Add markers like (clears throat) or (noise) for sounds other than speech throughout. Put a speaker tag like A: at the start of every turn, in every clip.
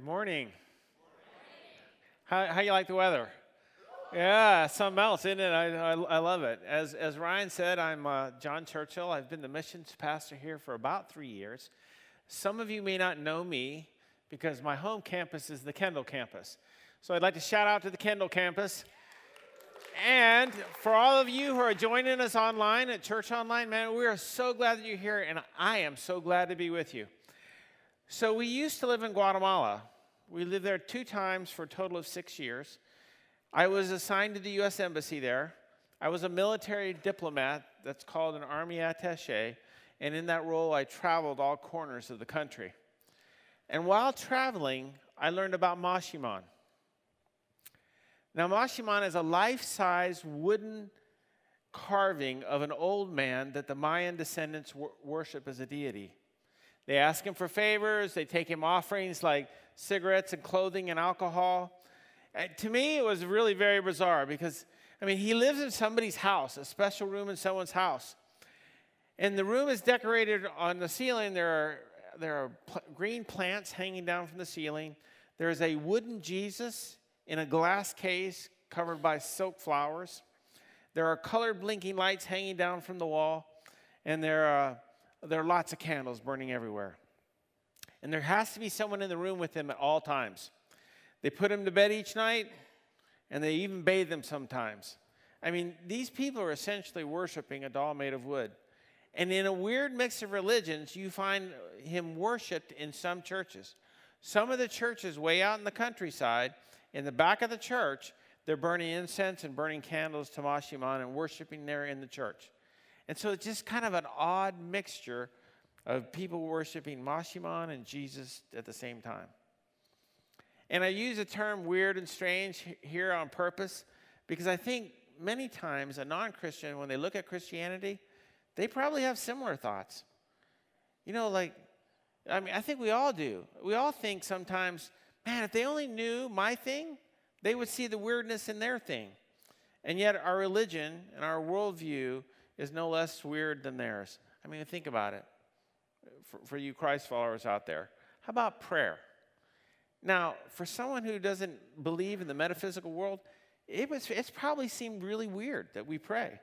A: Good morning. How, how you like the weather? Yeah, something else, isn't it? I, I, I love it. As, as Ryan said, I'm uh, John Churchill. I've been the missions pastor here for about three years. Some of you may not know me because my home campus is the Kendall campus. So I'd like to shout out to the Kendall campus. And for all of you who are joining us online at Church Online, man, we are so glad that you're here, and I am so glad to be with you. So we used to live in Guatemala. We lived there two times for a total of six years. I was assigned to the U.S. Embassy there. I was a military diplomat that's called an Army attache, and in that role, I traveled all corners of the country. And while traveling, I learned about Maximón. Now, Maximón is a life size wooden carving of an old man that the Mayan descendants wor- worship as a deity. They ask him for favors, they take him offerings like cigarettes and clothing and alcohol. And to me, it was really very bizarre because, I mean, he lives in somebody's house, a special room in someone's house. And the room is decorated on the ceiling. There are, there are pl- green plants hanging down from the ceiling. There is a wooden Jesus in a glass case covered by silk flowers. There are colored blinking lights hanging down from the wall. And there are there are lots of candles burning everywhere. And there has to be someone in the room with him at all times. They put him to bed each night, and they even bathe him sometimes. I mean, these people are essentially worshiping a doll made of wood. And in a weird mix of religions, you find him worshiped in some churches. Some of the churches, way out in the countryside, in the back of the church, they're burning incense and burning candles to Maximón and worshiping there in the church. And so it's just kind of an odd mixture of people worshiping Maximón and Jesus at the same time. And I use the term weird and strange here on purpose because I think many times a non Christian, when they look at Christianity, they probably have similar thoughts. You know, like, I mean, I think we all do. We all think sometimes, man, if they only knew my thing, they would see the weirdness in their thing. And yet, our religion and our worldview is no less weird than theirs. I mean, think about it for, for you Christ followers out there. How about prayer? Now, for someone who doesn't believe in the metaphysical world, it was, it's probably seemed really weird that we pray.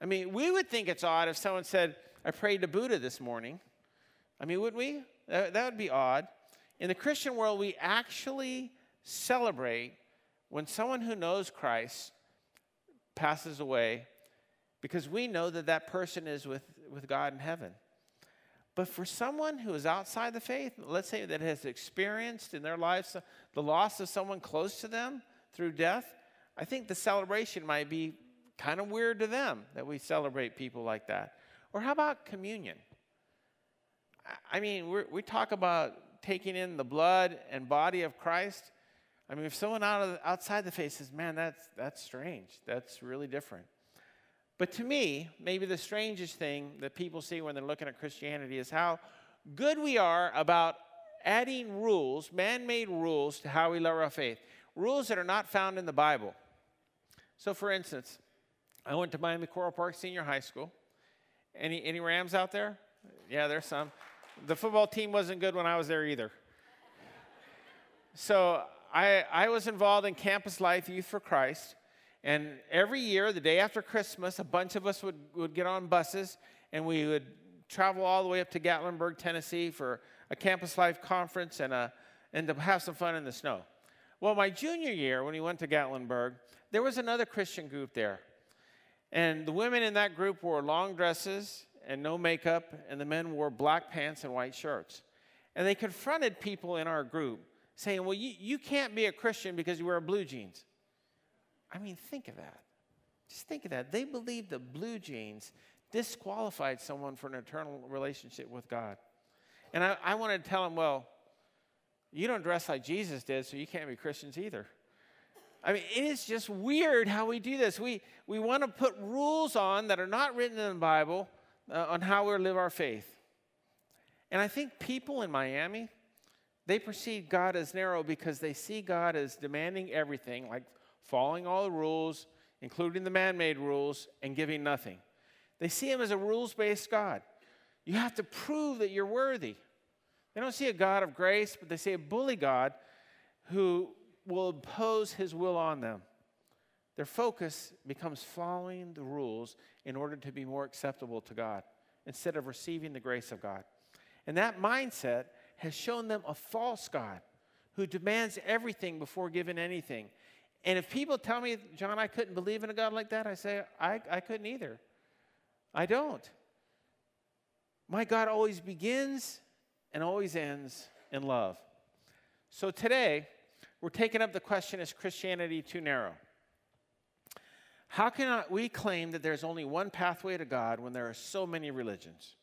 A: I mean, we would think it's odd if someone said, I prayed to Buddha this morning. I mean, wouldn't we? That, that would be odd. In the Christian world, we actually celebrate when someone who knows Christ passes away because we know that that person is with, with God in heaven. But for someone who is outside the faith, let's say that has experienced in their lives the loss of someone close to them through death, I think the celebration might be kind of weird to them that we celebrate people like that. Or how about communion? I mean, we talk about taking in the blood and body of Christ. I mean, if someone out of, outside the faith says, man, that's, that's strange, that's really different. But to me, maybe the strangest thing that people see when they're looking at Christianity is how good we are about adding rules, man made rules, to how we live our faith. Rules that are not found in the Bible. So, for instance, I went to Miami Coral Park Senior High School. Any, any Rams out there? Yeah, there's some. The football team wasn't good when I was there either. So, I, I was involved in Campus Life Youth for Christ. And every year, the day after Christmas, a bunch of us would, would get on buses and we would travel all the way up to Gatlinburg, Tennessee for a campus life conference and, a, and to have some fun in the snow. Well, my junior year, when we went to Gatlinburg, there was another Christian group there. And the women in that group wore long dresses and no makeup, and the men wore black pants and white shirts. And they confronted people in our group saying, Well, you, you can't be a Christian because you wear blue jeans. I mean, think of that. Just think of that. They believed the blue jeans disqualified someone for an eternal relationship with God. And I, I wanted to tell them, well, you don't dress like Jesus did, so you can't be Christians either. I mean, it is just weird how we do this. We, we want to put rules on that are not written in the Bible uh, on how we live our faith. And I think people in Miami, they perceive God as narrow because they see God as demanding everything, like following all the rules, including the man made rules, and giving nothing. They see him as a rules based God. You have to prove that you're worthy. They don't see a God of grace, but they see a bully God who will impose his will on them. Their focus becomes following the rules in order to be more acceptable to God instead of receiving the grace of God. And that mindset has shown them a false God who demands everything before giving anything. And if people tell me, John, I couldn't believe in a God like that, I say, I, I couldn't either. I don't. My God always begins and always ends in love. So today, we're taking up the question is Christianity too narrow? How can we claim that there's only one pathway to God when there are so many religions?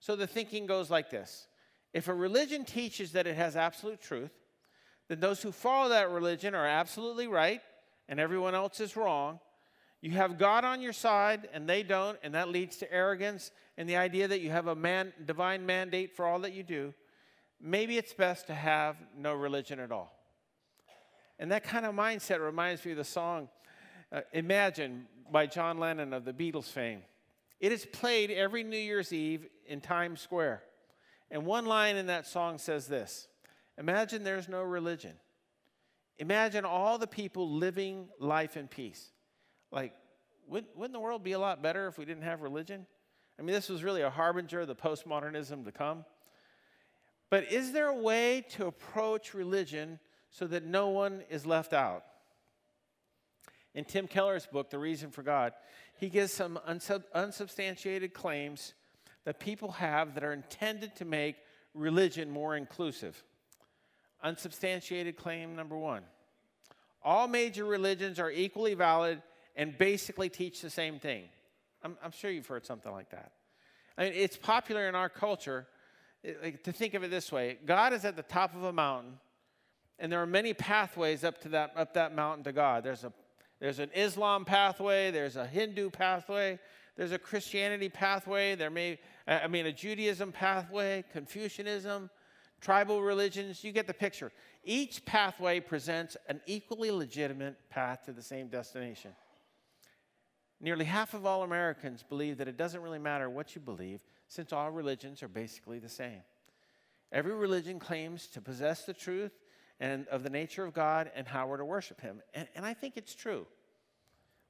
A: So the thinking goes like this If a religion teaches that it has absolute truth, then those who follow that religion are absolutely right and everyone else is wrong. You have God on your side and they don't, and that leads to arrogance and the idea that you have a man, divine mandate for all that you do. Maybe it's best to have no religion at all. And that kind of mindset reminds me of the song uh, Imagine by John Lennon of the Beatles fame. It is played every New Year's Eve in Times Square. And one line in that song says this Imagine there's no religion. Imagine all the people living life in peace. Like, wouldn't, wouldn't the world be a lot better if we didn't have religion? I mean, this was really a harbinger of the postmodernism to come. But is there a way to approach religion so that no one is left out? In Tim Keller's book, The Reason for God, he gives some unsub- unsubstantiated claims that people have that are intended to make religion more inclusive. Unsubstantiated claim number one all major religions are equally valid and basically teach the same thing. I'm, I'm sure you've heard something like that. I mean, it's popular in our culture like, to think of it this way God is at the top of a mountain, and there are many pathways up to that, up that mountain to God. There's, a, there's an Islam pathway, there's a Hindu pathway, there's a Christianity pathway, there may, I mean, a Judaism pathway, Confucianism, tribal religions, you get the picture. Each pathway presents an equally legitimate path to the same destination. Nearly half of all Americans believe that it doesn't really matter what you believe, since all religions are basically the same. Every religion claims to possess the truth and of the nature of God and how we're to worship Him. And, and I think it's true.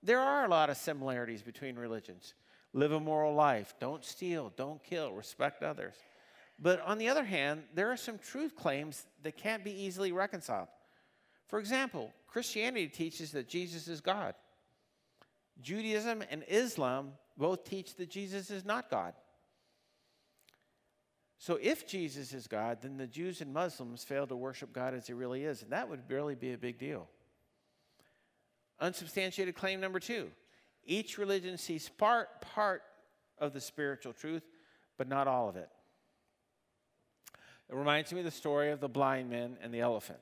A: There are a lot of similarities between religions. Live a moral life, don't steal, don't kill, respect others. But on the other hand, there are some truth claims that can't be easily reconciled. For example, Christianity teaches that Jesus is God. Judaism and Islam both teach that Jesus is not God. So if Jesus is God, then the Jews and Muslims fail to worship God as he really is, and that would really be a big deal. Unsubstantiated claim number two each religion sees part, part of the spiritual truth, but not all of it. It reminds me of the story of the blind men and the elephant.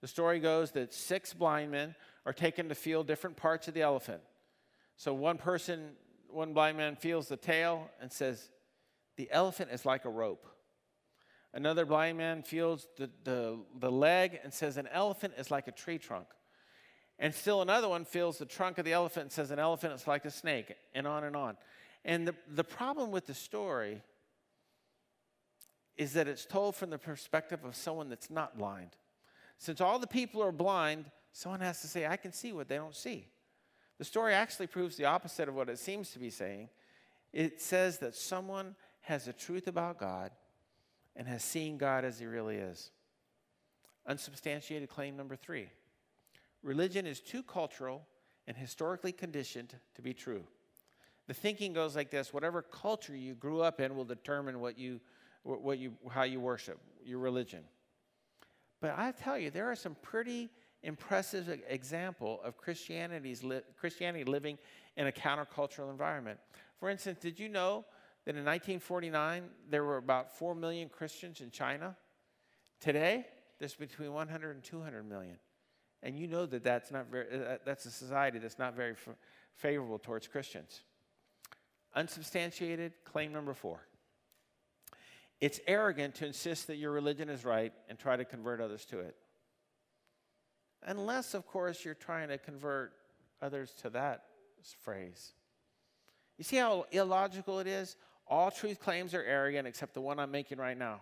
A: The story goes that six blind men are taken to feel different parts of the elephant. So one person, one blind man feels the tail and says, The elephant is like a rope. Another blind man feels the, the, the leg and says, An elephant is like a tree trunk. And still another one feels the trunk of the elephant and says, An elephant is like a snake, and on and on. And the, the problem with the story is that it's told from the perspective of someone that's not blind. Since all the people are blind, someone has to say, I can see what they don't see. The story actually proves the opposite of what it seems to be saying. It says that someone has a truth about God and has seen God as he really is. Unsubstantiated claim number three religion is too cultural and historically conditioned to be true. The thinking goes like this whatever culture you grew up in will determine what you what you, how you worship, your religion. But I tell you, there are some pretty impressive example of Christianity's li- Christianity living in a countercultural environment. For instance, did you know that in 1949 there were about 4 million Christians in China? Today, there's between 100 and 200 million. And you know that that's, not very, uh, that's a society that's not very f- favorable towards Christians. Unsubstantiated claim number four it's arrogant to insist that your religion is right and try to convert others to it. Unless, of course, you're trying to convert others to that phrase. You see how illogical it is? All truth claims are arrogant except the one I'm making right now.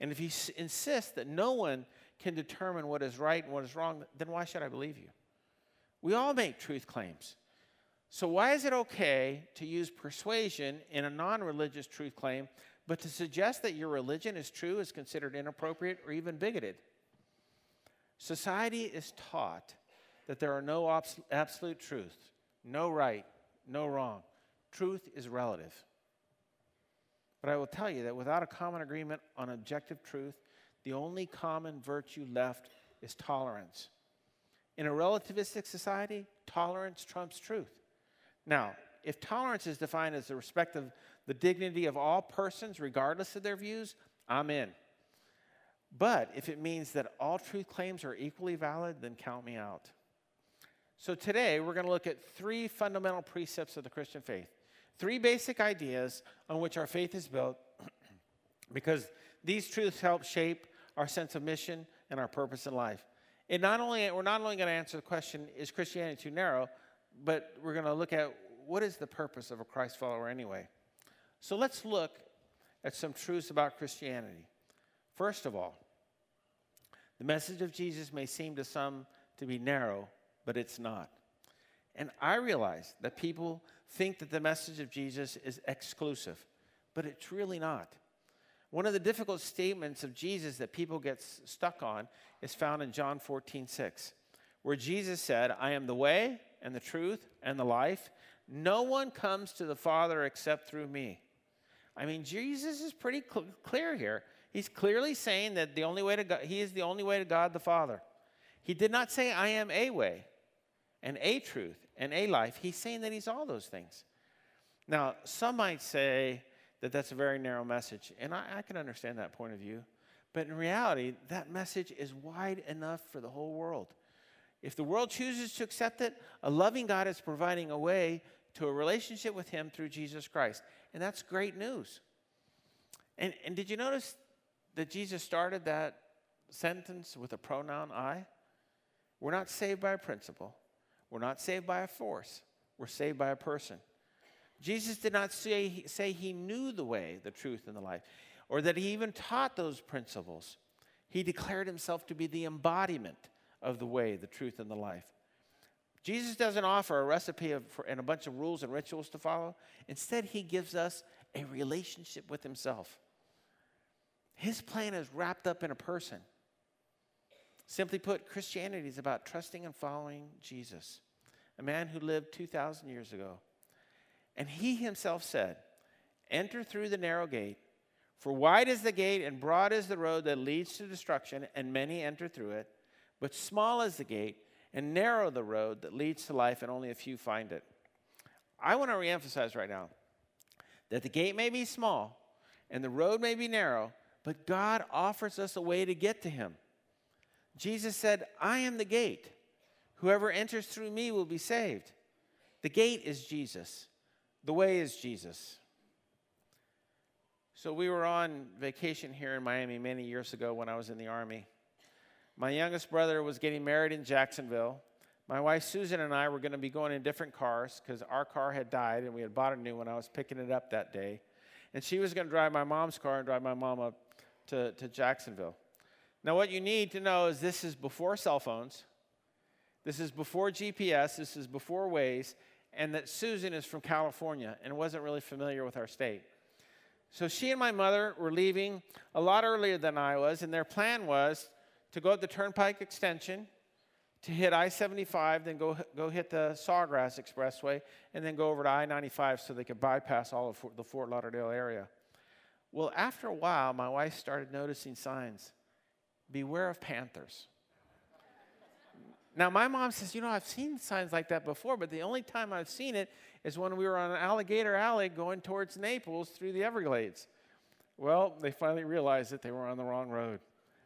A: And if you s- insist that no one can determine what is right and what is wrong, then why should I believe you? We all make truth claims. So, why is it okay to use persuasion in a non religious truth claim, but to suggest that your religion is true is considered inappropriate or even bigoted? Society is taught that there are no absolute truths, no right, no wrong. Truth is relative. But I will tell you that without a common agreement on objective truth, the only common virtue left is tolerance. In a relativistic society, tolerance trumps truth. Now, if tolerance is defined as the respect of the dignity of all persons, regardless of their views, I'm in. But if it means that all truth claims are equally valid, then count me out. So today, we're going to look at three fundamental precepts of the Christian faith. Three basic ideas on which our faith is built (clears throat) because these truths help shape our sense of mission and our purpose in life. And not only, we're not only going to answer the question, is Christianity too narrow, but we're going to look at what is the purpose of a Christ follower anyway. So let's look at some truths about Christianity. First of all, the message of Jesus may seem to some to be narrow, but it's not. And I realize that people think that the message of Jesus is exclusive, but it's really not. One of the difficult statements of Jesus that people get stuck on is found in John 14, 6, where Jesus said, I am the way and the truth and the life. No one comes to the Father except through me. I mean, Jesus is pretty cl- clear here. He's clearly saying that the only way to God, he is the only way to God the Father. He did not say, I am a way and a truth and a life. He's saying that he's all those things. Now, some might say that that's a very narrow message, and I, I can understand that point of view. But in reality, that message is wide enough for the whole world. If the world chooses to accept it, a loving God is providing a way to a relationship with Him through Jesus Christ. And that's great news. And, and did you notice that Jesus started that sentence with a pronoun I? We're not saved by a principle, we're not saved by a force, we're saved by a person. Jesus did not say, say he knew the way, the truth, and the life, or that he even taught those principles. He declared himself to be the embodiment of the way, the truth, and the life. Jesus doesn't offer a recipe of, for, and a bunch of rules and rituals to follow. Instead, he gives us a relationship with himself. His plan is wrapped up in a person. Simply put, Christianity is about trusting and following Jesus, a man who lived 2,000 years ago. And he himself said, Enter through the narrow gate, for wide is the gate and broad is the road that leads to destruction, and many enter through it. But small is the gate and narrow the road that leads to life, and only a few find it. I want to reemphasize right now that the gate may be small and the road may be narrow, but God offers us a way to get to Him. Jesus said, I am the gate. Whoever enters through me will be saved. The gate is Jesus, the way is Jesus. So, we were on vacation here in Miami many years ago when I was in the Army. My youngest brother was getting married in Jacksonville. My wife Susan and I were going to be going in different cars because our car had died and we had bought a new one. I was picking it up that day. And she was going to drive my mom's car and drive my mom up to, to Jacksonville. Now, what you need to know is this is before cell phones, this is before GPS, this is before Waze, and that Susan is from California and wasn't really familiar with our state. So she and my mother were leaving a lot earlier than I was, and their plan was to go up the Turnpike Extension, to hit I 75, then go, go hit the Sawgrass Expressway, and then go over to I 95 so they could bypass all of Fort, the Fort Lauderdale area. Well, after a while, my wife started noticing signs Beware of panthers. Now, my mom says, You know, I've seen signs like that before, but the only time I've seen it is when we were on Alligator Alley going towards Naples through the Everglades. Well, they finally realized that they were on the wrong road.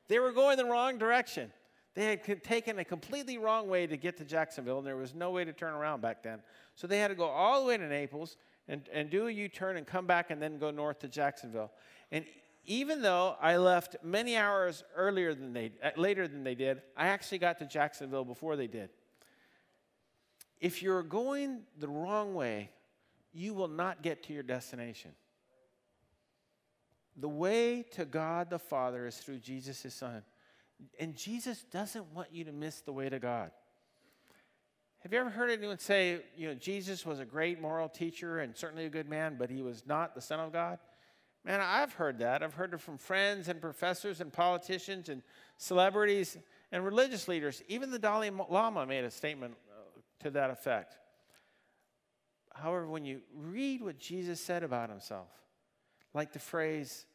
A: They were going the wrong direction. They had taken a completely wrong way to get to Jacksonville, and there was no way to turn around back then. So they had to go all the way to Naples and, and do a U turn and come back and then go north to Jacksonville. And even though I left many hours earlier than they, uh, later than they did, I actually got to Jacksonville before they did. If you're going the wrong way, you will not get to your destination. The way to God the Father is through Jesus, his Son. And Jesus doesn't want you to miss the way to God. Have you ever heard anyone say, you know, Jesus was a great moral teacher and certainly a good man, but he was not the Son of God? Man, I've heard that. I've heard it from friends and professors and politicians and celebrities and religious leaders. Even the Dalai Lama made a statement uh, to that effect. However, when you read what Jesus said about himself, like the phrase,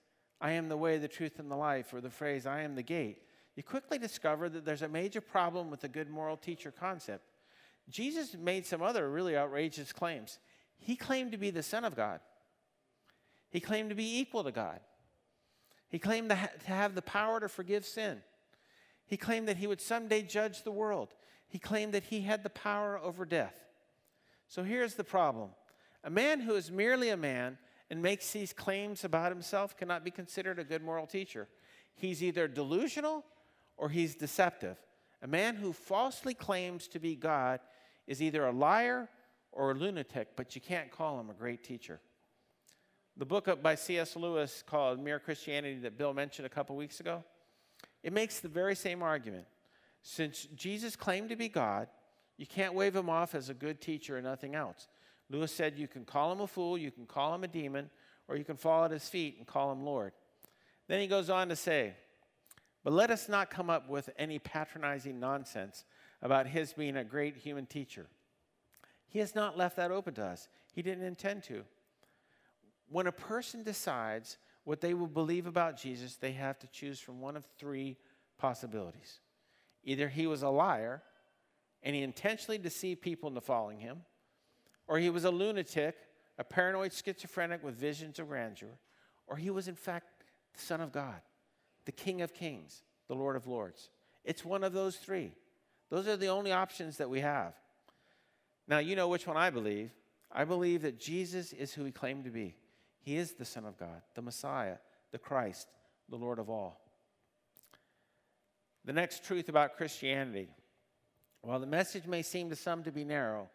A: I am the way, the truth, and the life, or the phrase, I am the gate, you quickly discover that there's a major problem with the good moral teacher concept. Jesus made some other really outrageous claims. He claimed to be the Son of God, he claimed to be equal to God, he claimed to, ha- to have the power to forgive sin, he claimed that he would someday judge the world, he claimed that he had the power over death. So here's the problem a man who is merely a man and makes these claims about himself cannot be considered a good moral teacher. He's either delusional or he's deceptive. A man who falsely claims to be God is either a liar or a lunatic, but you can't call him a great teacher. The book by C.S. Lewis called Mere Christianity that Bill mentioned a couple weeks ago, it makes the very same argument. Since Jesus claimed to be God, you can't wave him off as a good teacher or nothing else. Lewis said you can call him a fool, you can call him a demon, or you can fall at his feet and call him Lord. Then he goes on to say, But let us not come up with any patronizing nonsense about his being a great human teacher. He has not left that open to us, he didn't intend to. When a person decides what they will believe about Jesus, they have to choose from one of three possibilities. Either he was a liar and he intentionally deceived people into following him or he was a lunatic, a paranoid schizophrenic with visions of grandeur, or he was, in fact, the Son of God, the King of Kings, the Lord of Lords. It's one of those three. Those are the only options that we have. Now, you know which one I believe. I believe that Jesus is who he claimed to be. He is the Son of God, the Messiah, the Christ, the Lord of all. The next truth about Christianity while the message may seem to some to be narrow,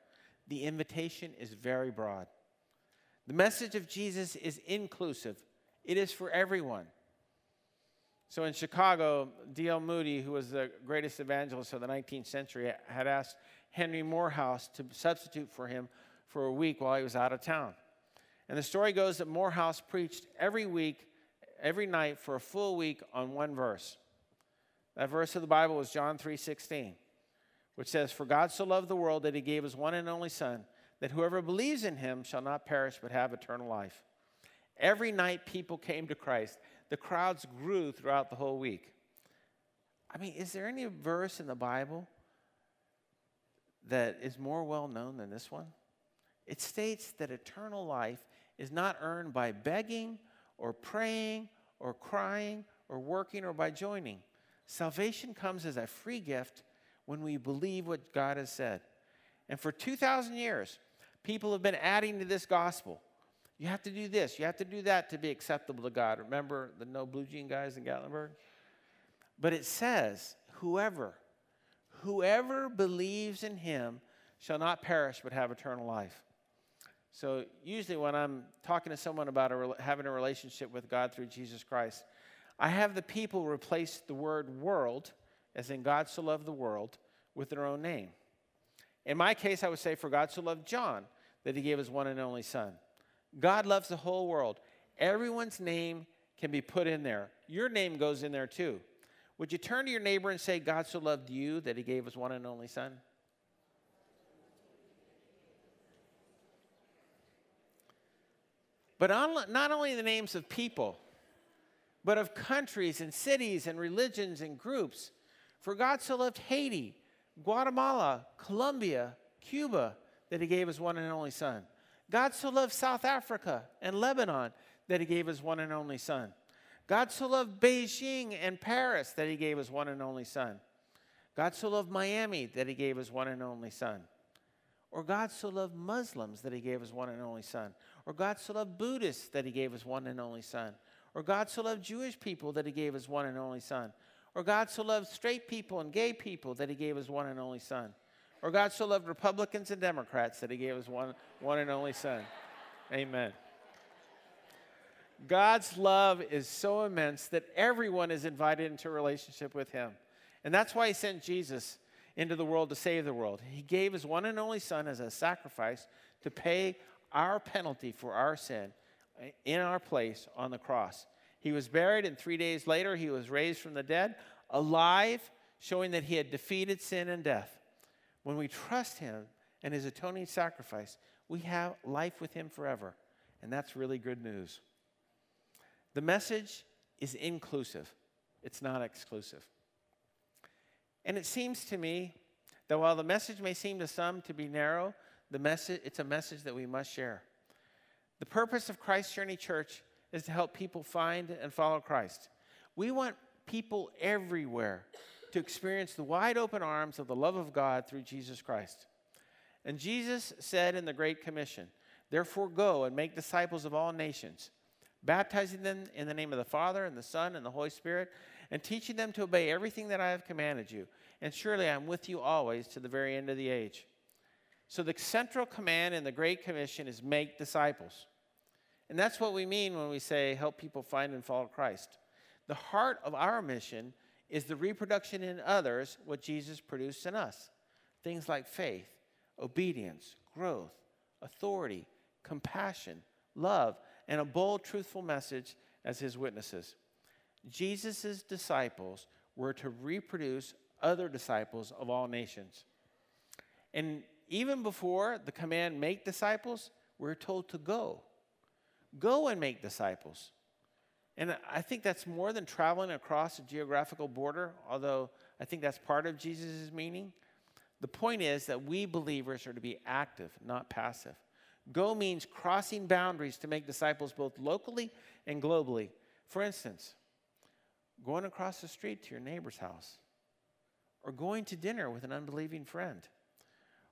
A: the invitation is very broad. The message of Jesus is inclusive, it is for everyone. So in Chicago, D.L. Moody, who was the greatest evangelist of the 19th century, had asked Henry Moorhouse to substitute for him for a week while he was out of town. And the story goes that Moorhouse preached every week, every night for a full week on one verse. That verse of the Bible was John 3:16 which says, For God so loved the world that he gave his one and only Son, that whoever believes in him shall not perish but have eternal life. Every night people came to Christ. The crowds grew throughout the whole week. I mean, is there any verse in the Bible that is more well known than this one? It states that eternal life is not earned by begging or praying or crying or working or by joining. Salvation comes as a free gift when we believe what God has said. And for 2,000 years, people have been adding to this gospel. You have to do this, you have to do that to be acceptable to God. Remember the no blue jean guys in Gatlinburg? But it says, whoever, whoever believes in him shall not perish but have eternal life. So, usually, when I'm talking to someone about a, having a relationship with God through Jesus Christ, I have the people replace the word world as in God so loved the world, with their own name. In my case, I would say, For God so loved John that he gave his one and only son. God loves the whole world. Everyone's name can be put in there. Your name goes in there too. Would you turn to your neighbor and say, God so loved you that he gave his one and only son? But not only the names of people, but of countries and cities and religions and groups. For God so loved Haiti, Guatemala, Colombia, Cuba, that he gave his one and only son. God so loved South Africa and Lebanon that he gave his one and only son. God so loved Beijing and Paris that he gave his one and only son. God so loved Miami that he gave his one and only son. Or God so loved Muslims that he gave his one and only son. Or God so loved Buddhists that he gave his one and only son. Or God so loved Jewish people that he gave his one and only son. Or God so loved straight people and gay people that he gave his one and only son. Or God so loved Republicans and Democrats that he gave his one, one and only son. Amen. God's love is so immense that everyone is invited into a relationship with him. And that's why he sent Jesus into the world to save the world. He gave his one and only Son as a sacrifice to pay our penalty for our sin in our place on the cross. He was buried, and three days later, he was raised from the dead, alive, showing that he had defeated sin and death. When we trust him and his atoning sacrifice, we have life with him forever. And that's really good news. The message is inclusive, it's not exclusive. And it seems to me that while the message may seem to some to be narrow, the message, it's a message that we must share. The purpose of Christ Journey Church is to help people find and follow Christ. We want people everywhere to experience the wide open arms of the love of God through Jesus Christ. And Jesus said in the Great Commission, Therefore, go and make disciples of all nations, baptizing them in the name of the Father, and the Son, and the Holy Spirit, and teaching them to obey everything that I have commanded you. And surely I'm with you always to the very end of the age. So, the central command in the Great Commission is make disciples. And that's what we mean when we say help people find and follow Christ. The heart of our mission is the reproduction in others what Jesus produced in us things like faith, obedience, growth, authority, compassion, love, and a bold, truthful message as his witnesses. Jesus' disciples were to reproduce other disciples of all nations. And even before the command, make disciples, we're told to go. Go and make disciples. And I think that's more than traveling across a geographical border, although I think that's part of Jesus' meaning. The point is that we believers are to be active, not passive. Go means crossing boundaries to make disciples both locally and globally. For instance, going across the street to your neighbor's house, or going to dinner with an unbelieving friend,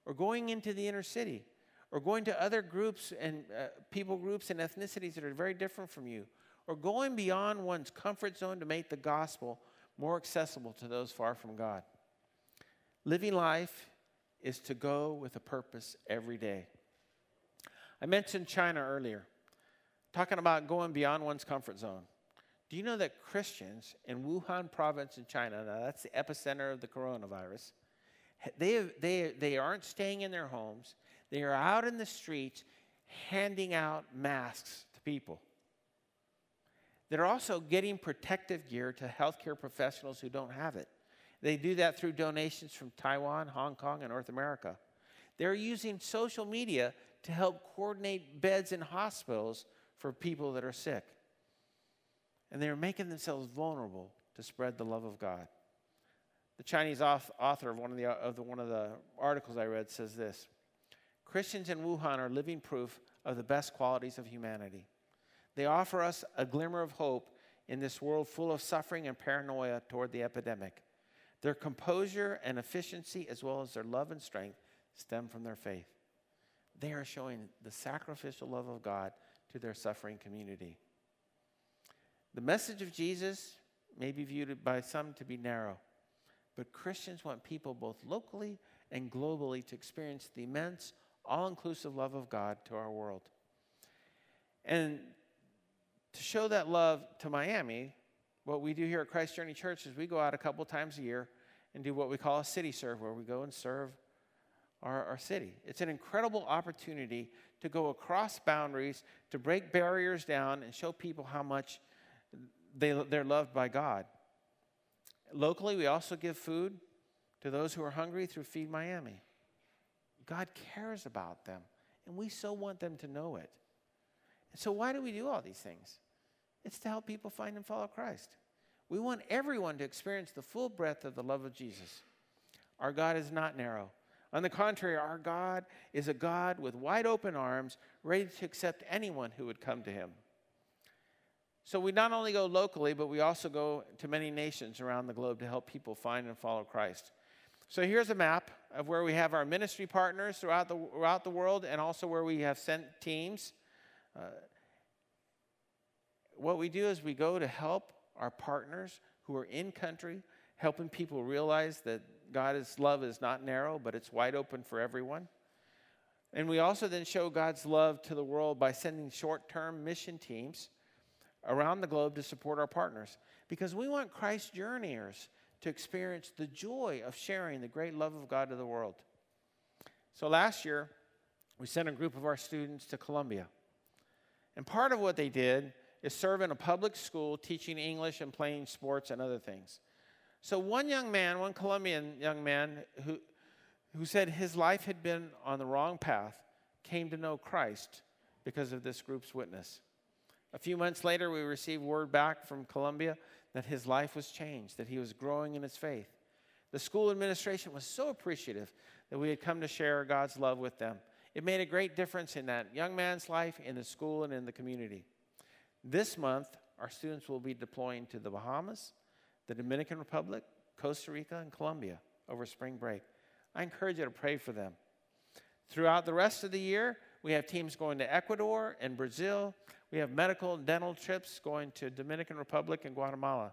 A: or going into the inner city, or going to other groups and uh, people groups and ethnicities that are very different from you, or going beyond one's comfort zone to make the gospel more accessible to those far from God. Living life is to go with a purpose every day. I mentioned China earlier, talking about going beyond one's comfort zone. Do you know that Christians in Wuhan province in China, now that's the epicenter of the coronavirus, they, they, they aren't staying in their homes. They are out in the streets handing out masks to people. They're also getting protective gear to healthcare professionals who don't have it. They do that through donations from Taiwan, Hong Kong, and North America. They're using social media to help coordinate beds in hospitals for people that are sick. And they're making themselves vulnerable to spread the love of God. The Chinese author of one of the, of the, one of the articles I read says this Christians in Wuhan are living proof of the best qualities of humanity. They offer us a glimmer of hope in this world full of suffering and paranoia toward the epidemic. Their composure and efficiency, as well as their love and strength, stem from their faith. They are showing the sacrificial love of God to their suffering community. The message of Jesus may be viewed by some to be narrow. But Christians want people both locally and globally to experience the immense, all inclusive love of God to our world. And to show that love to Miami, what we do here at Christ Journey Church is we go out a couple times a year and do what we call a city serve, where we go and serve our, our city. It's an incredible opportunity to go across boundaries, to break barriers down, and show people how much they, they're loved by God. Locally, we also give food to those who are hungry through Feed Miami. God cares about them, and we so want them to know it. So, why do we do all these things? It's to help people find and follow Christ. We want everyone to experience the full breadth of the love of Jesus. Our God is not narrow. On the contrary, our God is a God with wide open arms, ready to accept anyone who would come to him. So we not only go locally, but we also go to many nations around the globe to help people find and follow Christ. So here's a map of where we have our ministry partners throughout the, throughout the world and also where we have sent teams. Uh, what we do is we go to help our partners who are in country, helping people realize that God's love is not narrow, but it's wide open for everyone. And we also then show God's love to the world by sending short term mission teams around the globe to support our partners because we want Christ journeyers to experience the joy of sharing the great love of God to the world. So last year, we sent a group of our students to Colombia. And part of what they did is serve in a public school teaching English and playing sports and other things. So, one young man, one Colombian young man who, who said his life had been on the wrong path, came to know Christ because of this group's witness. A few months later, we received word back from Colombia that his life was changed, that he was growing in his faith. The school administration was so appreciative that we had come to share God's love with them. It made a great difference in that young man's life, in the school, and in the community. This month, our students will be deploying to the Bahamas, the Dominican Republic, Costa Rica, and Colombia over spring break. I encourage you to pray for them. Throughout the rest of the year, we have teams going to Ecuador and Brazil. We have medical and dental trips going to Dominican Republic and Guatemala.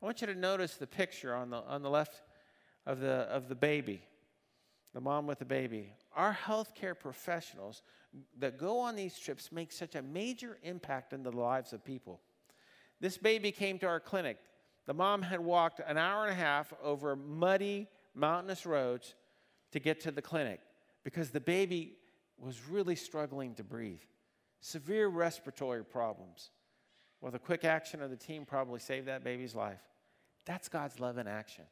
A: I want you to notice the picture on the, on the left of the, of the baby, the mom with the baby. Our healthcare professionals that go on these trips make such a major impact in the lives of people. This baby came to our clinic. The mom had walked an hour and a half over muddy, mountainous roads to get to the clinic because the baby was really struggling to breathe. Severe respiratory problems. Well, the quick action of the team probably saved that baby's life. That's God's love in action.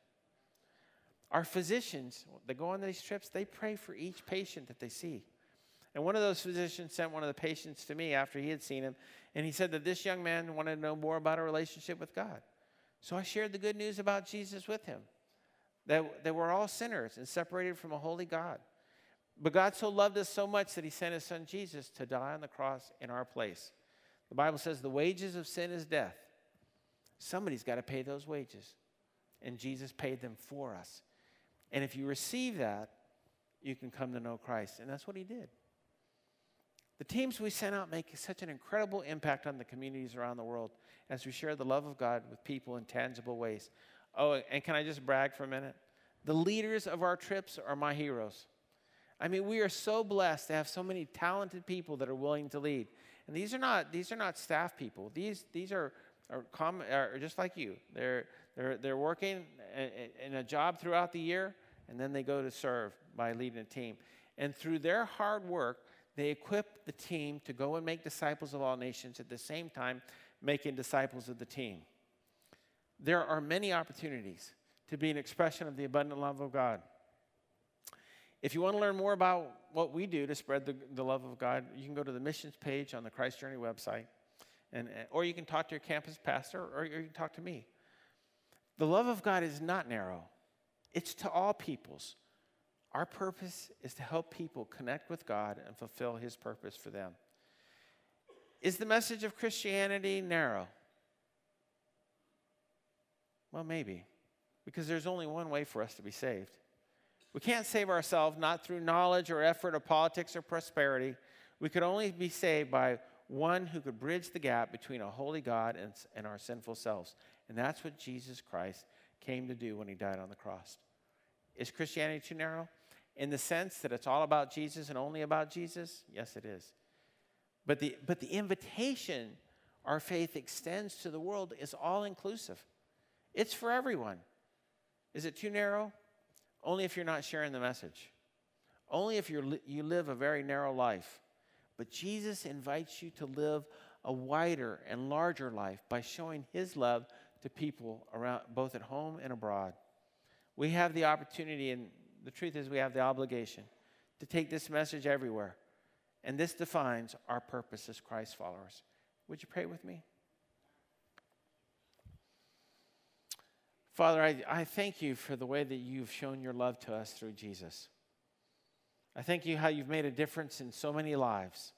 A: Our physicians that go on these trips, they pray for each patient that they see. And one of those physicians sent one of the patients to me after he had seen him, and he said that this young man wanted to know more about a relationship with God. So I shared the good news about Jesus with him that, that we're all sinners and separated from a holy God. But God so loved us so much that he sent his son Jesus to die on the cross in our place. The Bible says the wages of sin is death. Somebody's got to pay those wages. And Jesus paid them for us. And if you receive that, you can come to know Christ. And that's what he did. The teams we sent out make such an incredible impact on the communities around the world as we share the love of God with people in tangible ways. Oh, and can I just brag for a minute? The leaders of our trips are my heroes. I mean, we are so blessed to have so many talented people that are willing to lead. And these are not these are not staff people. These these are are, are just like you. They're they're they're working in a job throughout the year, and then they go to serve by leading a team. And through their hard work, they equip the team to go and make disciples of all nations at the same time making disciples of the team. There are many opportunities to be an expression of the abundant love of God. If you want to learn more about what we do to spread the, the love of God, you can go to the missions page on the Christ Journey website, and, or you can talk to your campus pastor, or you can talk to me. The love of God is not narrow, it's to all peoples. Our purpose is to help people connect with God and fulfill His purpose for them. Is the message of Christianity narrow? Well, maybe, because there's only one way for us to be saved. We can't save ourselves not through knowledge or effort or politics or prosperity. We could only be saved by one who could bridge the gap between a holy God and, and our sinful selves. And that's what Jesus Christ came to do when he died on the cross. Is Christianity too narrow? In the sense that it's all about Jesus and only about Jesus? Yes, it is. But the, but the invitation our faith extends to the world is all inclusive, it's for everyone. Is it too narrow? Only if you're not sharing the message. Only if you you live a very narrow life. But Jesus invites you to live a wider and larger life by showing his love to people around both at home and abroad. We have the opportunity and the truth is we have the obligation to take this message everywhere. And this defines our purpose as Christ followers. Would you pray with me? Father, I, I thank you for the way that you've shown your love to us through Jesus. I thank you how you've made a difference in so many lives.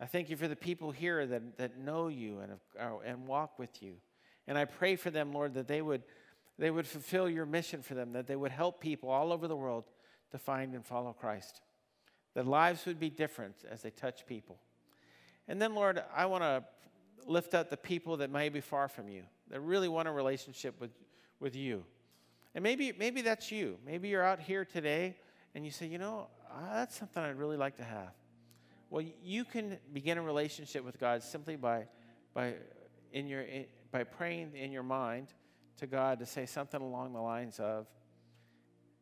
A: I thank you for the people here that, that know you and, uh, and walk with you. And I pray for them, Lord, that they would, they would fulfill your mission for them, that they would help people all over the world to find and follow Christ. That lives would be different as they touch people. And then, Lord, I want to lift up the people that may be far from you that really want a relationship with, with you. And maybe, maybe that's you. Maybe you're out here today and you say, you know, uh, that's something I'd really like to have. Well, you can begin a relationship with God simply by, by, in your, in, by praying in your mind to God to say something along the lines of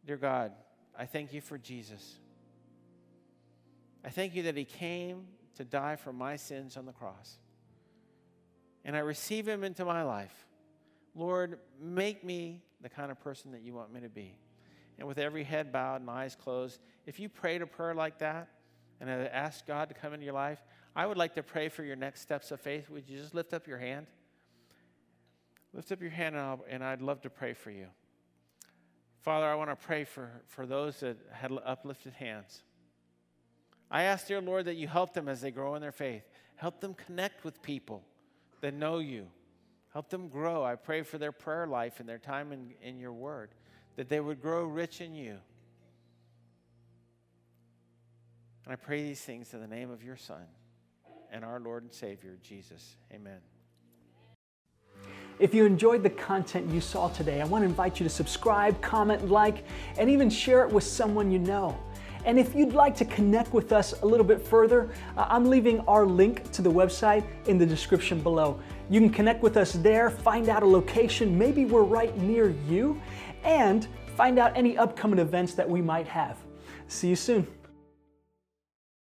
A: Dear God, I thank you for Jesus. I thank you that he came to die for my sins on the cross. And I receive him into my life. Lord, make me the kind of person that you want me to be. And with every head bowed and eyes closed, if you prayed a prayer like that and asked God to come into your life, I would like to pray for your next steps of faith. Would you just lift up your hand? Lift up your hand, and, I'll, and I'd love to pray for you. Father, I want to pray for, for those that had uplifted hands. I ask, dear Lord, that you help them as they grow in their faith. Help them connect with people that know you. Help them grow. I pray for their prayer life and their time in, in your word, that they would grow rich in you. And I pray these things in the name of your Son and our Lord and Savior, Jesus. Amen.
B: If you enjoyed the content you saw today, I want to invite you to subscribe, comment, like, and even share it with someone you know. And if you'd like to connect with us a little bit further, uh, I'm leaving our link to the website in the description below. You can connect with us there, find out a location, maybe we're right near you, and find out any upcoming events that we might have. See you soon.